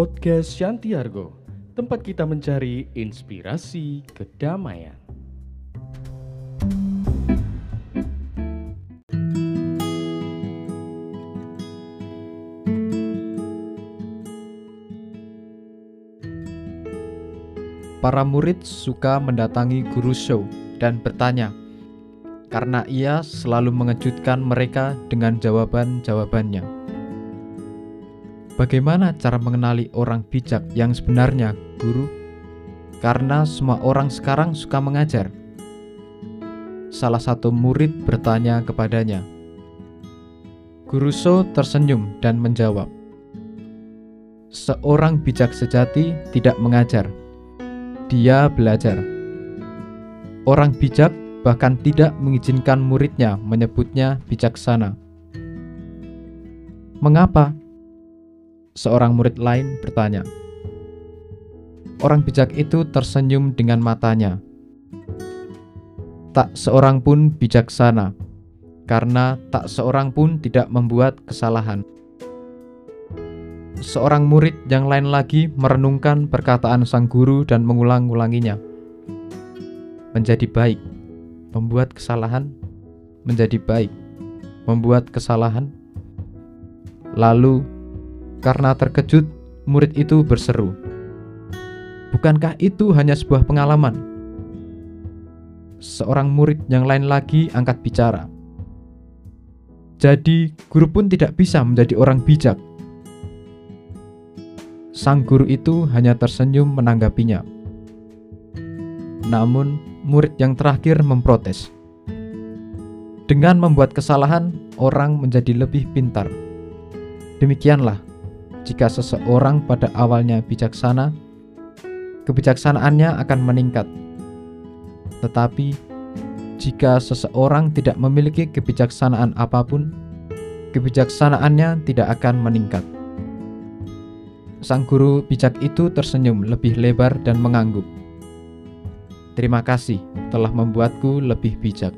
Podcast Shantiargo, tempat kita mencari inspirasi kedamaian. Para murid suka mendatangi guru show dan bertanya, karena ia selalu mengejutkan mereka dengan jawaban-jawabannya. Bagaimana cara mengenali orang bijak yang sebenarnya, guru? Karena semua orang sekarang suka mengajar. Salah satu murid bertanya kepadanya. Guru So tersenyum dan menjawab, "Seorang bijak sejati tidak mengajar, dia belajar. Orang bijak bahkan tidak mengizinkan muridnya menyebutnya bijaksana. Mengapa? Seorang murid lain bertanya. Orang bijak itu tersenyum dengan matanya. Tak seorang pun bijaksana, karena tak seorang pun tidak membuat kesalahan seorang murid yang lain lagi merenungkan perkataan sang guru dan mengulang-ulanginya. Menjadi baik, membuat kesalahan, menjadi baik, membuat kesalahan. Lalu, karena terkejut, murid itu berseru, "Bukankah itu hanya sebuah pengalaman?" Seorang murid yang lain lagi angkat bicara. Jadi, guru pun tidak bisa menjadi orang bijak Sang guru itu hanya tersenyum menanggapinya. Namun, murid yang terakhir memprotes. Dengan membuat kesalahan, orang menjadi lebih pintar. Demikianlah, jika seseorang pada awalnya bijaksana, kebijaksanaannya akan meningkat. Tetapi, jika seseorang tidak memiliki kebijaksanaan apa pun, kebijaksanaannya tidak akan meningkat. Sang guru bijak itu tersenyum lebih lebar dan mengangguk. Terima kasih telah membuatku lebih bijak.